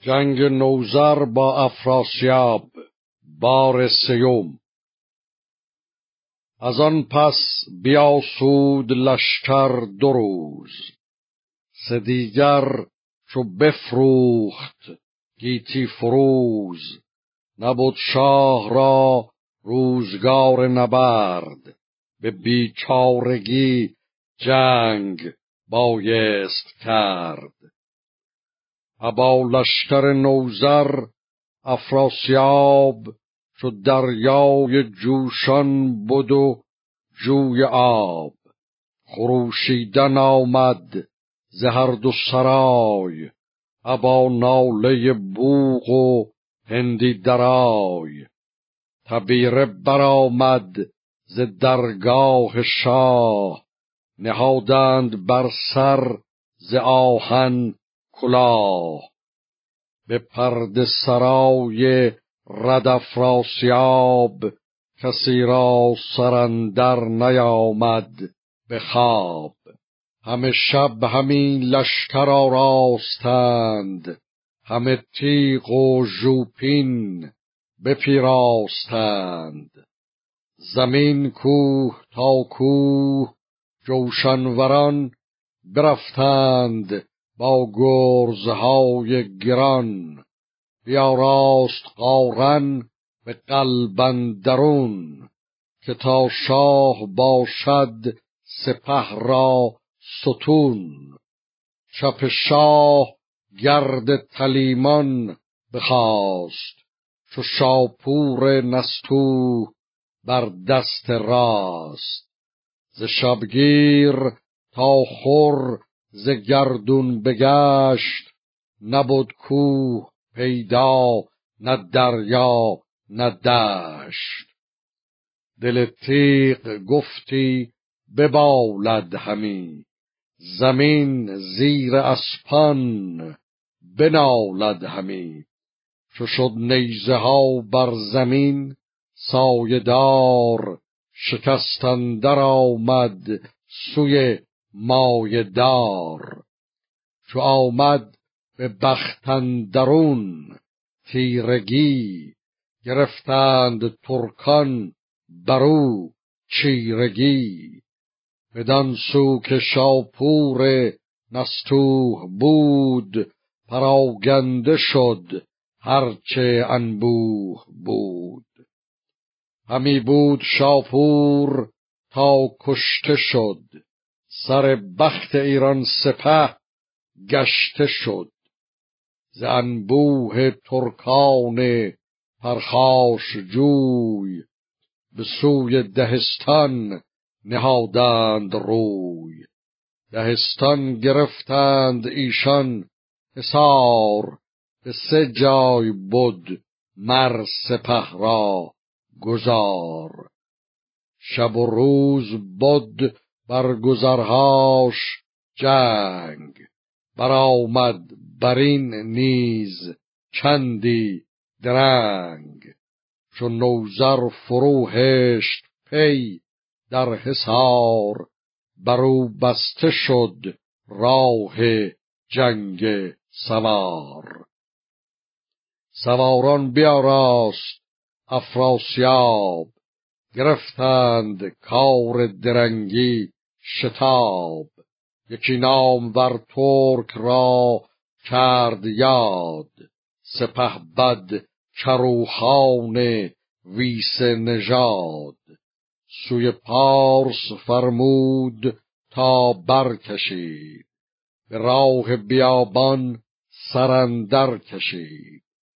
جنگ نوزر با افراسیاب بار سیوم. از آن پس بیاسود لشکر دو روز سه چو بفروخت گیتی فروز. نبود شاه را روزگار نبرد به بیچارگی جنگ بایست کرد. ابا لشکر نوزر افراسیاب چو دریای جوشان بود و جوی آب. خروشیدن آمد ز هر دو سرای ابا ناله بوق و هندی درای. تبیره برآمد ز درگاه شاه نهادند بر سر ز آهن کلاه. به پرد سرای رد افراسیاب کسی را سرندر نیامد به خواب. همه شب همین لشکر آراستند همه تیغ و ژوپین بپیراستند. زمین کوه تا کوه جوشنوران برفتند با گرزهای گران بیاراست قارن به قلبندرون که تا شاه باشد سپه را ستون. چپ شاه گرد تلیمان بخواست چو شاپور نستو بر دست راست. ز شبگیر تا خور ز گردون بگشت نبود کوه پیدا نه دریا نه دشت. دل تیغ گفتی ببالد همی. زمین زیر اسپان بنالد همی. چو شد نیزه ها بر زمین سایدار شکستندر آمد سوی مایه دار چو آمد به بختندرون تیرگی گرفتند ترکان برو چیرگی. بدان سو که شاپور نستوه بود پراگنده شد هرچه انبوه بود. همی بود شاپور تا کشته شد. سر بخت ایران سپه گشته شد. ز انبوه ترکان پرخاش جوی به سوی دهستان نهادند روی. دهستان گرفتند ایشان حصار به سه جای بود مر سپه را گذار شب و روز بود بر گذرهاش جنگ. برآمد برین نیز چندی درنگ. چون نوزر فرو هشت پی در حصار برو بسته شد راه جنگ سوار. سواران بیاراست افراسیاب گرفتند کار درنگی. شتاب. یکی نام ور ترک را کرد یاد. سپه بد کروخان ویس نژاد. سوی پارس فرمود تا برکشید به راه بیابان سرندر کشید